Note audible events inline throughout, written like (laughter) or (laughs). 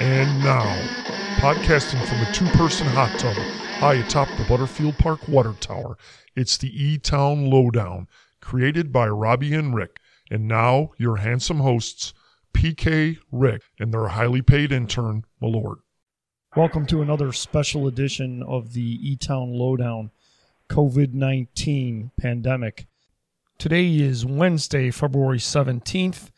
And now, podcasting from a two person hot tub high atop the Butterfield Park Water Tower, it's the E Town Lowdown, created by Robbie and Rick. And now, your handsome hosts, PK, Rick, and their highly paid intern, Malord. Welcome to another special edition of the E Town Lowdown COVID 19 pandemic. Today is Wednesday, February 17th.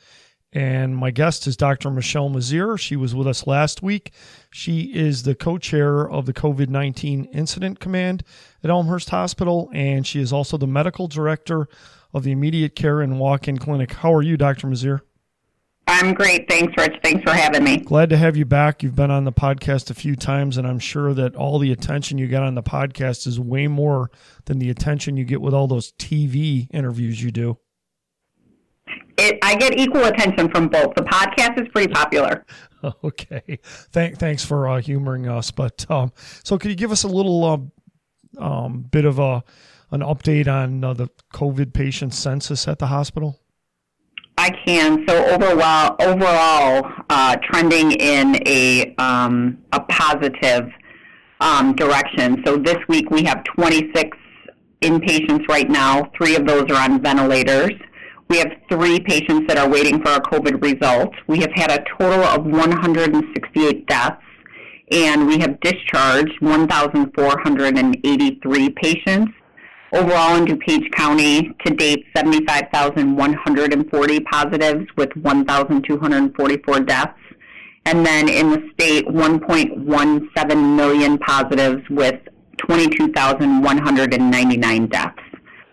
And my guest is Dr. Michelle Mazier. She was with us last week. She is the co chair of the COVID 19 Incident Command at Elmhurst Hospital, and she is also the medical director of the Immediate Care and Walk In Clinic. How are you, Dr. Mazier? I'm great. Thanks, Rich. Thanks for having me. Glad to have you back. You've been on the podcast a few times, and I'm sure that all the attention you get on the podcast is way more than the attention you get with all those TV interviews you do. It, I get equal attention from both. The podcast is pretty popular. (laughs) Okay. Thank, thanks for uh, humoring us. But um, so, could you give us a little uh, um, bit of a an update on uh, the COVID patient census at the hospital? I can. So overall, overall, uh, trending in a um, a positive um, direction. So this week we have 26 inpatients right now. Three of those are on ventilators. We have three patients that are waiting for our COVID results. We have had a total of 168 deaths, and we have discharged 1,483 patients. Overall in DuPage County, to date, 75,140 positives with 1,244 deaths. And then in the state, 1.17 million positives with 22,199 deaths.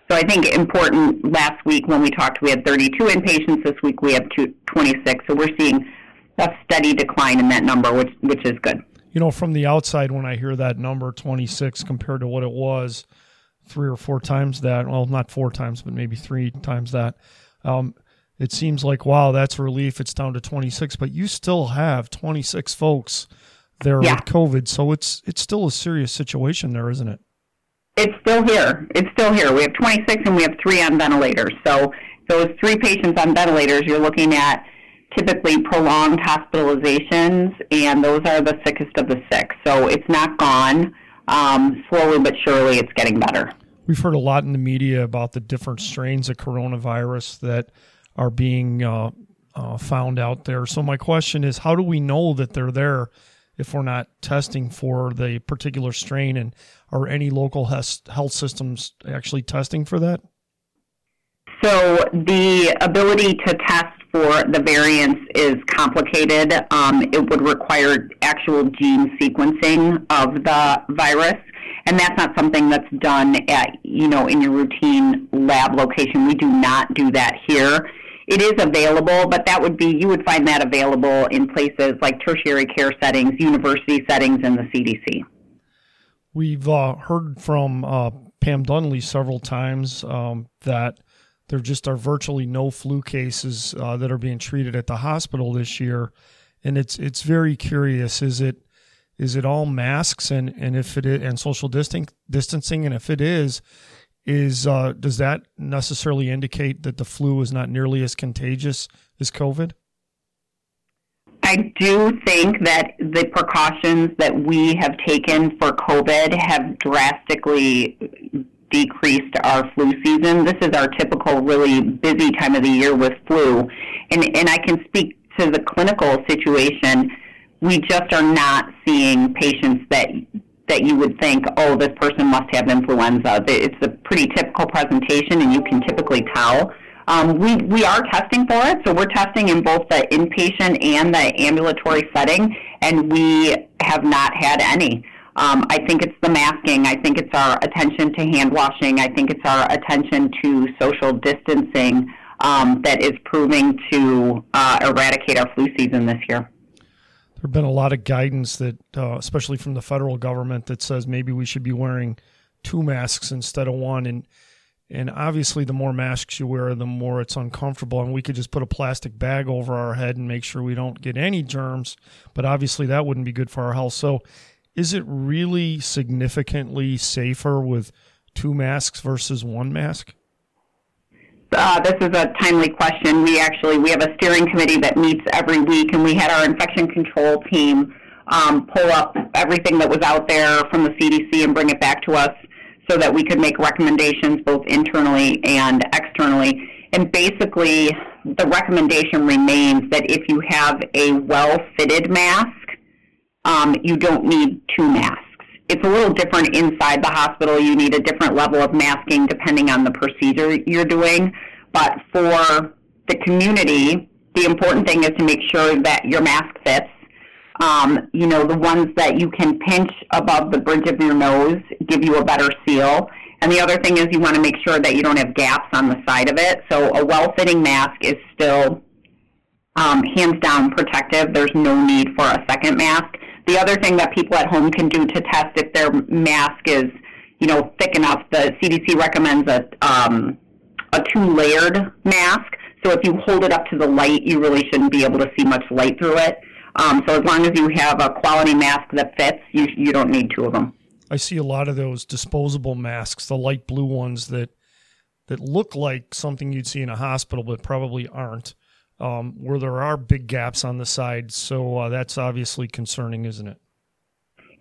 So I think important last week when we talked, we had 32 inpatients. This week we have two, 26. So we're seeing a steady decline in that number, which, which is good. You know, from the outside, when I hear that number 26 compared to what it was three or four times that, well, not four times, but maybe three times that, um, it seems like, wow, that's relief. It's down to 26, but you still have 26 folks there Yeah. with COVID. So it's, it's still a serious situation there, isn't it? It's still here. It's still here. We have 26 and we have three on ventilators. So those three patients on ventilators, you're looking at typically prolonged hospitalizations, and those are the sickest of the sick. So it's not gone. Um, slowly but surely, it's getting better. We've heard a lot in the media about the different strains of coronavirus that are being uh, uh, found out there. So my question is, how do we know that they're there if we're not testing for the particular strain? And are any local health systems actually testing for that? So the ability to test for the variants is complicated. Um, it would require actual gene sequencing of the virus, and that's not something that's done at you know in your routine lab location. We do not do that here. It is available, but that would be you would find that available in places like tertiary care settings, university settings, and the CDC. We've uh, heard from uh, Pam Dunley several times um, that there just are virtually no flu cases uh, that are being treated at the hospital this year, and it's it's very curious. Is it is it all masks and and if it is, and social distancing, and if it is, is uh, does that necessarily indicate that the flu is not nearly as contagious as COVID? I do think that the precautions that we have taken for COVID have drastically decreased our flu season. This is our typical really busy time of the year with flu. And, and I can speak to the clinical situation. We just are not seeing patients that that you would think, oh, this person must have influenza. It's a pretty typical presentation, and you can typically tell. Um, we, we are testing for it, so we're testing in both the inpatient and the ambulatory setting, and we have not had any. Um, I think it's the masking. I think it's our attention to hand washing. I think it's our attention to social distancing um, that is proving to uh, eradicate our flu season this year. There have been a lot of guidance that, uh, especially from the federal government, that says maybe we should be wearing two masks instead of one. And and obviously, the more masks you wear, the more it's uncomfortable. And we could just put a plastic bag over our head and make sure we don't get any germs. But obviously, that wouldn't be good for our health. So, is it really significantly safer with two masks versus one mask? Uh, this is a timely question. We actually we have a steering committee that meets every week, and we had our infection control team um, pull up everything that was out there from the CDC and bring it back to us so that we could make recommendations both internally and externally. And basically, the recommendation remains that if you have a well-fitted mask, um, you don't need two masks. It's a little different inside the hospital. You need a different level of masking depending on the procedure you're doing. But for the community, the important thing is to make sure that your mask fits. Um, you know, the ones that you can pinch above the bridge of your nose give you a better seal. And the other thing is you want to make sure that you don't have gaps on the side of it. So a well-fitting mask is still um, hands down protective. There's no need for a second mask. The other thing that people at home can do to test if their mask is, you know, thick enough, the CDC recommends a um, a two-layered mask. So if you hold it up to the light, you really shouldn't be able to see much light through it. Um, so as long as you have a quality mask that fits, you you don't need two of them. I see a lot of those disposable masks, the light blue ones that that look like something you'd see in a hospital, but probably aren't. Um, where there are big gaps on the side, so uh, that's obviously concerning, isn't it?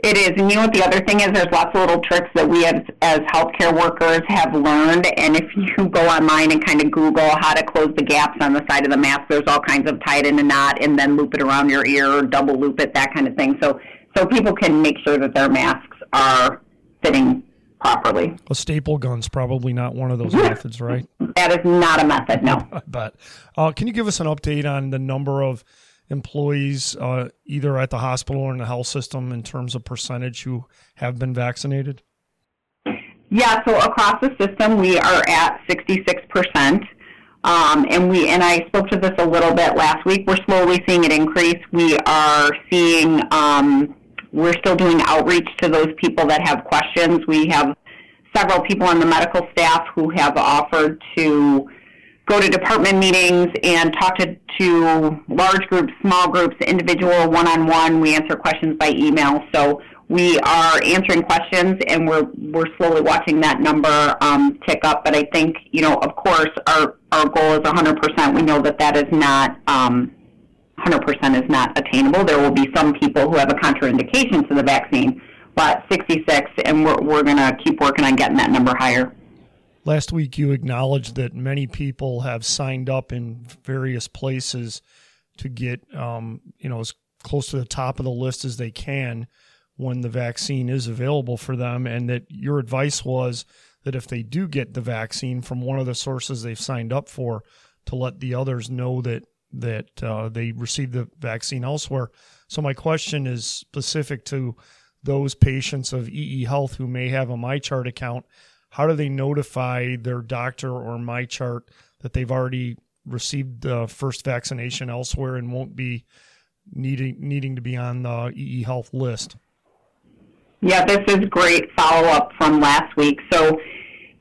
It is, and you know what the other thing is? There's lots of little tricks that we as as healthcare workers have learned. And if you (laughs) go online and kind of Google how to close the gaps on the side of the mask, there's all kinds of tie it in a knot and then loop it around your ear, double loop it, that kind of thing. So so people can make sure that their masks are fitting properly. A staple gun's probably not one of those methods, right? That is not a method, no. (laughs) but uh, can you give us an update on the number of employees, uh, either at the hospital or in the health system, in terms of percentage who have been vaccinated? Yeah, so across the system, we are at 66%. Um, and we and I spoke to this a little bit last week. We're slowly seeing it increase. We are seeing um, we're still doing outreach to those people that have questions. We have several people on the medical staff who have offered to go to department meetings and talk to, to large groups, small groups, individual, one-on-one. We answer questions by email. So we are answering questions and we're, we're slowly watching that number um, tick up. But I think, you know, of course, our, our goal is 100%. We know that that is not, um, 100% is not attainable. There will be some people who have a contraindication to the vaccine, but 66, and we're, we're going to keep working on getting that number higher. Last week, you acknowledged that many people have signed up in various places to get, um, you know, as close to the top of the list as they can when the vaccine is available for them, and that your advice was that if they do get the vaccine from one of the sources they've signed up for, to let the others know that that uh, they received the vaccine elsewhere. So my question is specific to those patients of EE Health who may have a MyChart account how do they notify their doctor or MyChart that they've already received the first vaccination elsewhere and won't be needing needing to be on the EE Health list? Yeah, this is great follow up from last week. So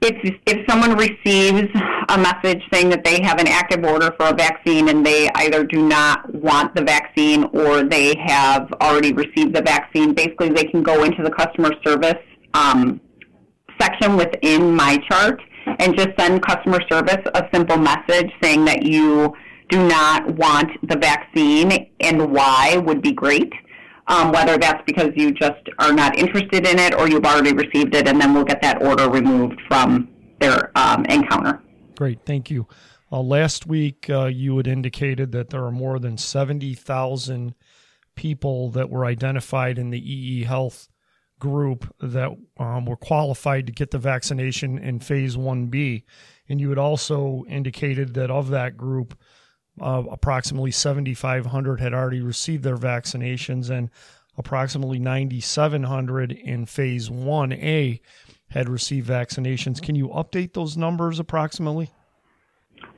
if if someone receives a message saying that they have an active order for a vaccine and they either do not want the vaccine or they have already received the vaccine, basically they can go into the customer service um, section within MyChart and just send customer service a simple message saying that you do not want the vaccine and why would be great. Um, whether that's because you just are not interested in it or you've already received it, and then we'll get that order removed from their um, encounter. Great, thank you. Uh, last week, uh, you had indicated that there are more than 70,000 people that were identified in the EE Health group that um, were qualified to get the vaccination in phase 1B. And you had also indicated that of that group, uh, approximately 7,500 had already received their vaccinations, and approximately 9,700 in phase 1A had received vaccinations. Can you update those numbers approximately?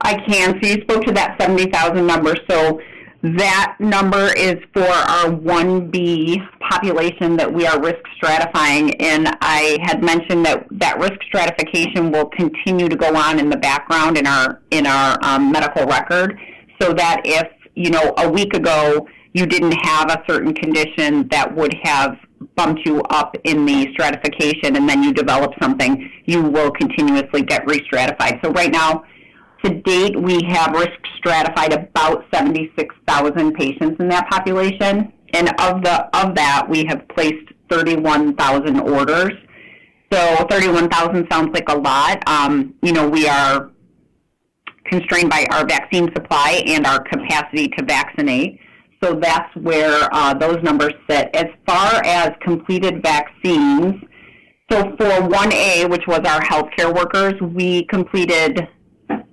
I can. So you spoke to that 70,000 number. So that number is for our 1B population that we are risk stratifying. And I had mentioned that that risk stratification will continue to go on in the background in our in our um, medical record, so that if you know a week ago you didn't have a certain condition that would have bumped you up in the stratification, and then you develop something, you will continuously get re-stratified. So right now To date, we have risk stratified about 76,000 patients in that population, and of the of that, we have placed 31,000 orders. So 31,000 sounds like a lot. Um, you know, we are constrained by our vaccine supply and our capacity to vaccinate. So that's where uh, those numbers sit. As far as completed vaccines, so for 1A, which was our healthcare workers, we completed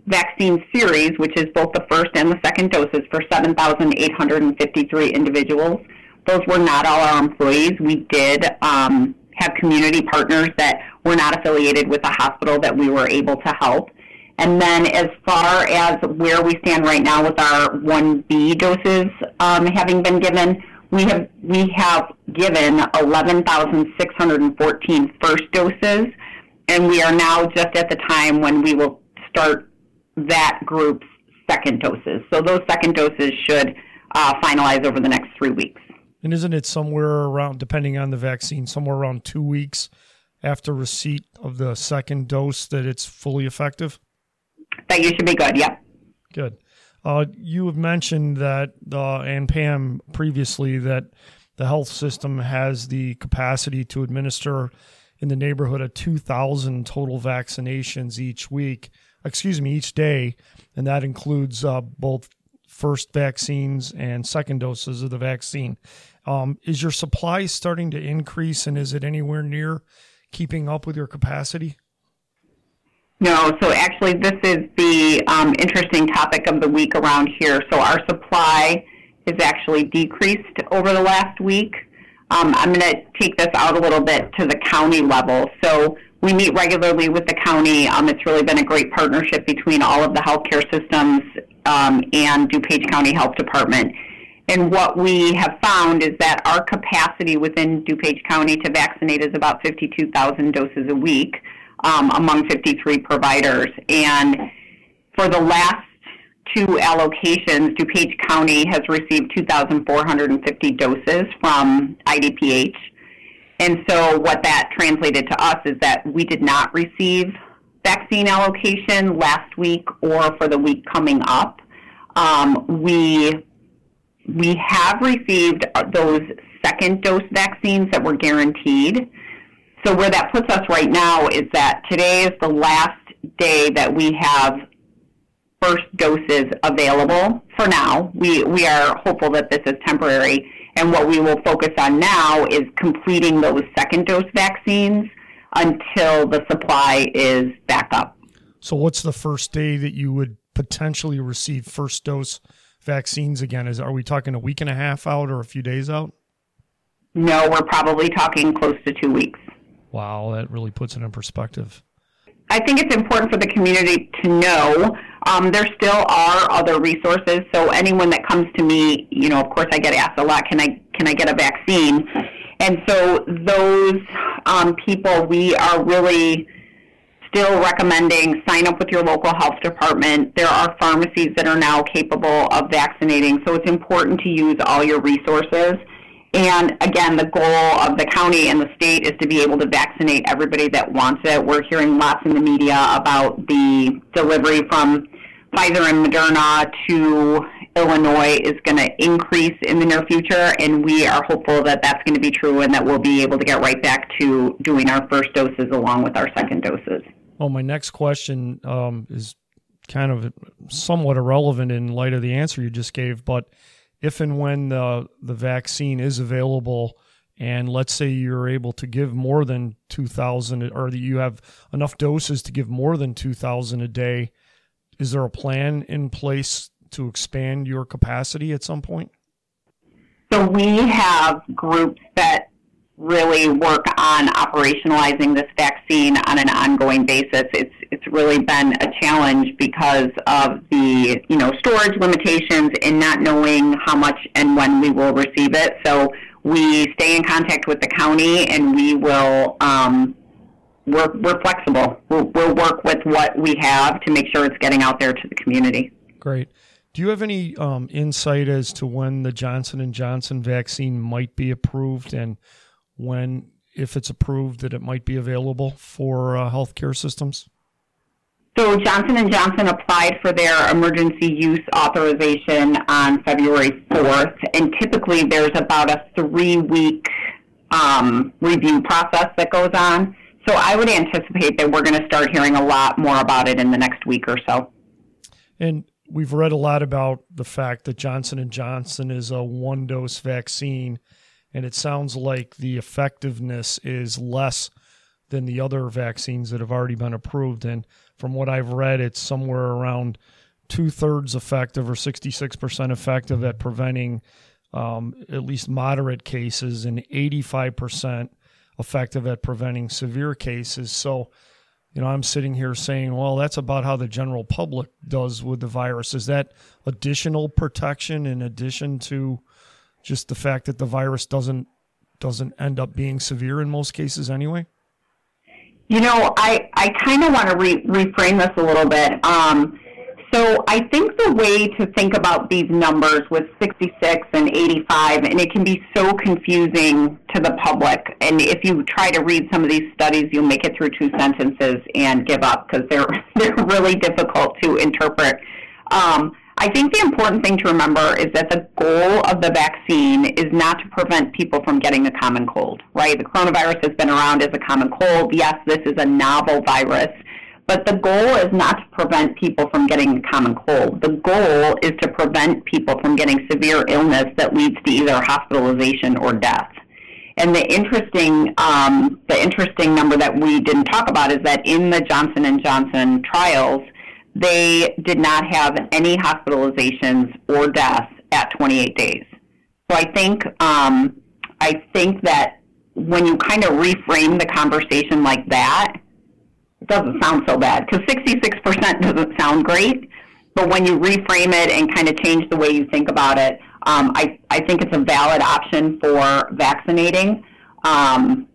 vaccine series, which is both the first and the second doses for 7,853 individuals. Those were not all our employees. We did um, have community partners that were not affiliated with the hospital that we were able to help. And then as far as where we stand right now with our 1B doses um, having been given, we have we have given 11,614 first doses, and we are now just at the time when we will start that group's second doses. So those second doses should uh, finalize over the next three weeks. And isn't it somewhere around, depending on the vaccine, somewhere around two weeks after receipt of the second dose that it's fully effective? That you should be good. Yep. Good. Uh, you have mentioned that, uh, and Pam previously, that the health system has the capacity to administer in the neighborhood of 2,000 total vaccinations each week, excuse me, each day. And that includes uh, both first vaccines and second doses of the vaccine. Um, is your supply starting to increase and is it anywhere near keeping up with your capacity? No, so actually, this is the um, interesting topic of the week around here. So, our supply is actually decreased over the last week. Um, I'm going to take this out a little bit to the county level. So, we meet regularly with the county. Um, it's really been a great partnership between all of the healthcare systems um, and DuPage County Health Department. And what we have found is that our capacity within DuPage County to vaccinate is about 52,000 doses a week um, among 53 providers. And for the last two allocations, DuPage County has received 2,450 doses from IDPH. And so what that translated to us is that we did not receive vaccine allocation last week or for the week coming up. Um, we we have received those second dose vaccines that were guaranteed. So where that puts us right now is that today is the last day that we have first doses available for now. We, we are hopeful that this is temporary. And what we will focus on now is completing those second dose vaccines until the supply is back up. So, what's the first day that you would potentially receive first dose vaccines again? Is are we talking a week and a half out or a few days out? No, we're probably talking close to two weeks. Wow, that really puts it in perspective. I think it's important for the community to know um, there still are other resources. So anyone that comes to me, you know, of course, I get asked a lot, can I can I get a vaccine? And so those um, people, we are really still recommending sign up with your local health department. There are pharmacies that are now capable of vaccinating, so it's important to use all your resources. And again, the goal of the county and the state is to be able to vaccinate everybody that wants it. We're hearing lots in the media about the delivery from Pfizer and Moderna to Illinois is going to increase in the near future, and we are hopeful that that's going to be true and that we'll be able to get right back to doing our first doses along with our second doses. Well, my next question um, is kind of somewhat irrelevant in light of the answer you just gave, but if and when the the vaccine is available, and let's say you're able to give more than two thousand, or that you have enough doses to give more than two thousand a day, is there a plan in place to expand your capacity at some point? So we have groups that really work on operationalizing this vaccine on an ongoing basis. It's it's really been a challenge because of the you know storage limitations and not knowing how much and when we will receive it. So we stay in contact with the county and we will. Um, we're, we're flexible. We'll, we'll work with what we have to make sure it's getting out there to the community. Great. Do you have any um, insight as to when the Johnson and Johnson vaccine might be approved and when, if it's approved, that it might be available for uh, healthcare systems? So Johnson and Johnson applied for their emergency use authorization on February 4th, and typically there's about a three-week um, review process that goes on. So I would anticipate that we're going to start hearing a lot more about it in the next week or so. And we've read a lot about the fact that Johnson and Johnson is a one-dose vaccine, and it sounds like the effectiveness is less than the other vaccines that have already been approved. And from what I've read, it's somewhere around two thirds effective or 66% effective at preventing um, at least moderate cases and 85% effective at preventing severe cases. So, you know, I'm sitting here saying, well, that's about how the general public does with the virus. Is that additional protection in addition to just the fact that the virus doesn't doesn't end up being severe in most cases anyway? You know, I, I kind of want to re- reframe this a little bit. Um, so I think the way to think about these numbers with 66 and 85, and it can be so confusing to the public. And if you try to read some of these studies, you'll make it through two sentences and give up because they're (laughs) they're really difficult to interpret. Um, I think the important thing to remember is that the goal of the vaccine is not to prevent people from getting a common cold, right? The coronavirus has been around as a common cold. Yes, this is a novel virus, but the goal is not to prevent people from getting a common cold. The goal is to prevent people from getting severe illness that leads to either hospitalization or death. And the interesting, um, the interesting number that we didn't talk about is that in the Johnson and Johnson trials, they did not have any hospitalizations or deaths at 28 days. So I think um, I think that when you kind of reframe the conversation like that, it doesn't sound so bad because 66% doesn't sound great. But when you reframe it and kind of change the way you think about it, um, I, I think it's a valid option for vaccinating. Um,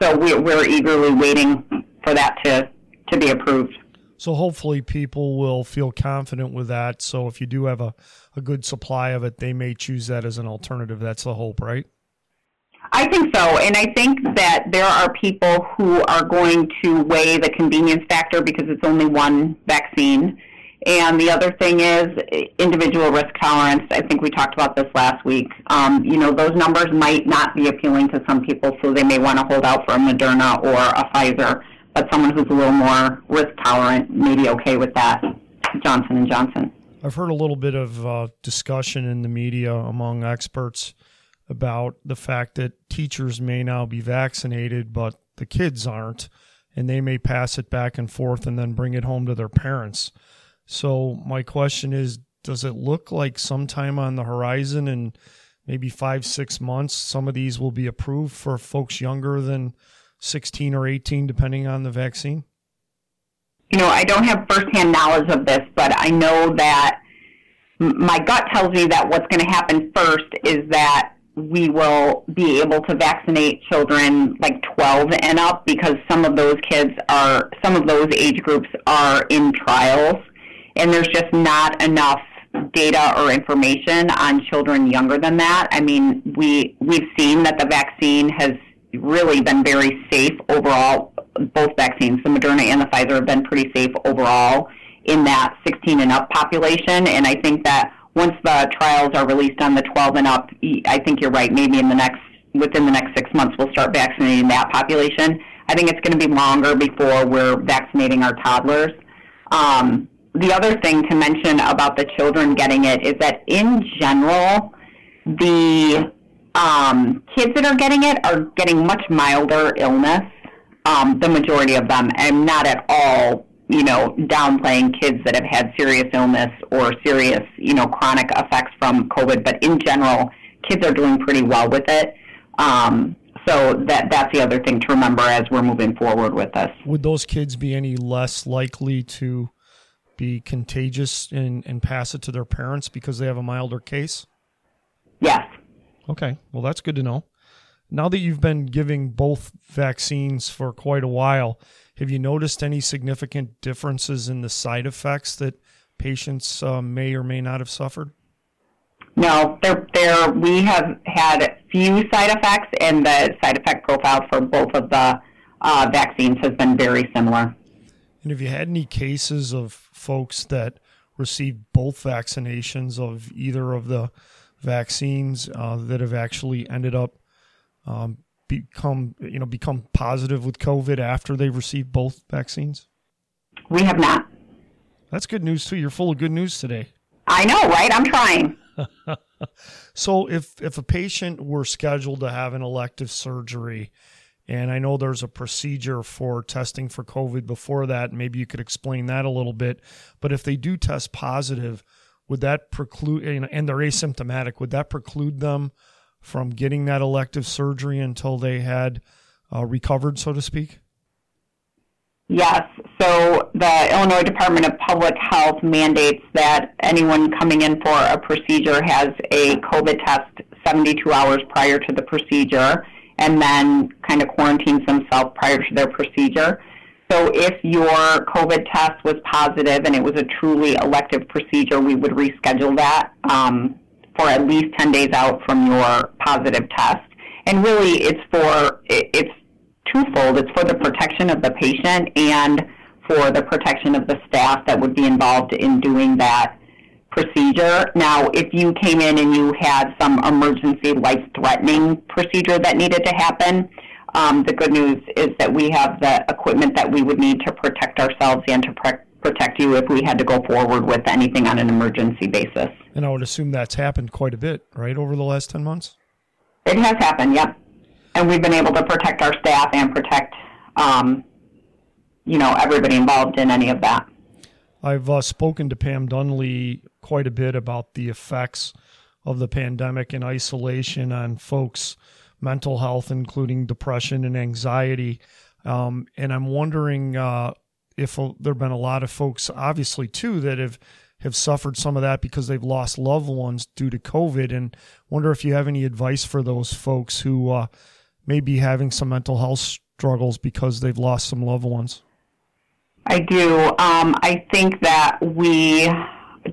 so we're, we're eagerly waiting for that to, to be approved. So hopefully people will feel confident with that. So if you do have a, a good supply of it, they may choose that as an alternative. That's the hope, right? I think so. And I think that there are people who are going to weigh the convenience factor because it's only one vaccine. And the other thing is individual risk tolerance. I think we talked about this last week. Um, you know, those numbers might not be appealing to some people, so they may want to hold out for a Moderna or a Pfizer but someone who's a little more risk tolerant may be okay with that. Johnson and Johnson. I've heard a little bit of uh, discussion in the media among experts about the fact that teachers may now be vaccinated, but the kids aren't, and they may pass it back and forth and then bring it home to their parents. So my question is, does it look like sometime on the horizon in maybe five, six months, some of these will be approved for folks younger than 16 or 18, depending on the vaccine? You know, I don't have firsthand knowledge of this, but I know that my gut tells me that what's going to happen first is that we will be able to vaccinate children like 12 and up because some of those kids are, some of those age groups are in trials, and there's just not enough data or information on children younger than that. I mean, we we've seen that the vaccine has really been very safe overall. Both vaccines, the Moderna and the Pfizer, have been pretty safe overall in that 16 and up population. And I think that once the trials are released on the 12 and up, I think you're right. Maybe in the next within the next six months, we'll start vaccinating that population. I think it's going to be longer before we're vaccinating our toddlers. Um, the other thing to mention about the children getting it is that in general, the um, kids that are getting it are getting much milder illness. Um, the majority of them, and not at all, you know, downplaying kids that have had serious illness or serious, you know, chronic effects from COVID. But in general, kids are doing pretty well with it. Um, so that that's the other thing to remember as we're moving forward with this. Would those kids be any less likely to be contagious and, and pass it to their parents because they have a milder case? Yes. Okay, well, that's good to know. Now that you've been giving both vaccines for quite a while, have you noticed any significant differences in the side effects that patients uh, may or may not have suffered? No, there, there. We have had few side effects, and the side effect profile for both of the uh, vaccines has been very similar. And have you had any cases of folks that received both vaccinations of either of the vaccines uh, that have actually ended up um, become you know become positive with COVID after they've received both vaccines? We have not. That's good news too. You're full of good news today. I know, right? I'm trying. (laughs) so if if a patient were scheduled to have an elective surgery and I know there's a procedure for testing for COVID before that. Maybe you could explain that a little bit. But if they do test positive, would that preclude, you know and they're asymptomatic, would that preclude them from getting that elective surgery until they had uh, recovered, so to speak? Yes. So the Illinois Department of Public Health mandates that anyone coming in for a procedure has a COVID test 72 hours prior to the procedure and then kind of quarantines themselves prior to their procedure. So if your COVID test was positive and it was a truly elective procedure, we would reschedule that um, for at least 10 days out from your positive test. And really, it's for it's twofold. It's for the protection of the patient and for the protection of the staff that would be involved in doing that procedure. Now, if you came in and you had some emergency life threatening procedure that needed to happen, um, the good news is that we have the equipment that we would need to protect ourselves and to pre- protect you if we had to go forward with anything on an emergency basis. And I would assume that's happened quite a bit, right, over the last 10 months? It has happened, yep. And we've been able to protect our staff and protect, um, you know, everybody involved in any of that. I've uh, spoken to Pam Dunley quite a bit about the effects of the pandemic and isolation on folks' mental health, including depression and anxiety. Um, and I'm wondering uh, if there have been a lot of folks, obviously, too, that have have suffered some of that because they've lost loved ones due to COVID. And wonder if you have any advice for those folks who uh, may be having some mental health struggles because they've lost some loved ones. I do. Um, I think that we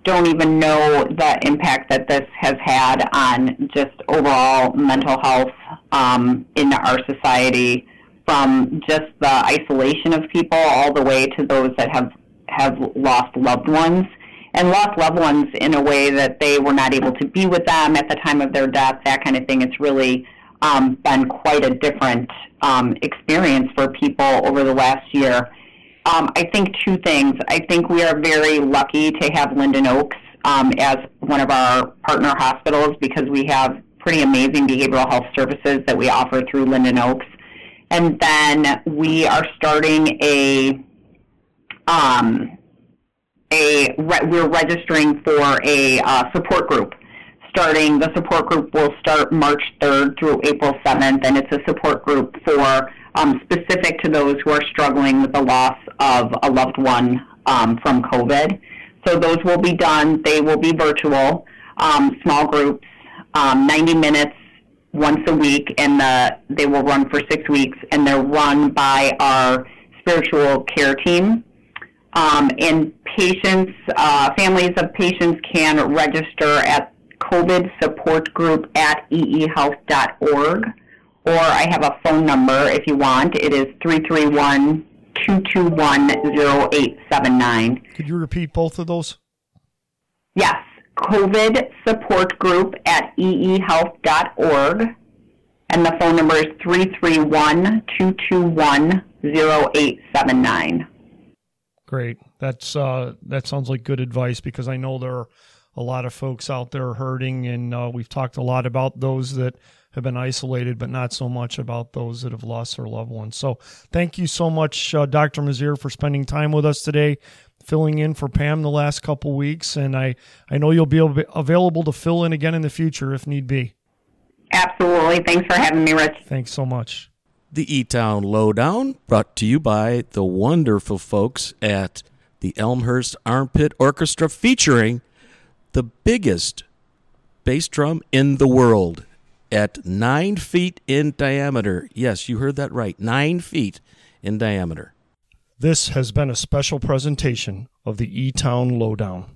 don't even know the impact that this has had on just overall mental health um, in our society, from just the isolation of people all the way to those that have have lost loved ones and lost loved ones in a way that they were not able to be with them at the time of their death, that kind of thing. It's really um, been quite a different um, experience for people over the last year. Um, I think two things. I think we are very lucky to have Linden Oaks um, as one of our partner hospitals because we have pretty amazing behavioral health services that we offer through Linden Oaks. And then we are starting a um, a re- we're registering for a uh, support group. Starting the support group will start March 3rd through April 7th, and it's a support group for um, specific to those who are struggling with the loss of a loved one um, from COVID. So those will be done. They will be virtual, um, small groups, um, 90 minutes once a week, and the, they will run for six weeks, and they're run by our spiritual care team. Um, and patients, uh, families of patients can register at COVID support group at eehealth.org or I have a phone number if you want. It is 331 221 0879. Could you repeat both of those? Yes. COVID support group at eehealth.org. And the phone number is 331 221 0879. Great. That's uh, that sounds like good advice because I know there are a lot of folks out there hurting, and uh, we've talked a lot about those that have been isolated, but not so much about those that have lost their loved ones. So thank you so much, uh, Dr. Mazier, for spending time with us today, filling in for Pam the last couple weeks. And I, I know you'll be available to fill in again in the future if need be. Absolutely. Thanks for having me, Rich. Thanks so much. The E Town Lowdown, brought to you by the wonderful folks at the Elmhurst Armpit Orchestra, featuring the biggest bass drum in the world at nine feet in diameter. Yes, you heard that right. Nine feet in diameter. This has been a special presentation of the E Town Lowdown.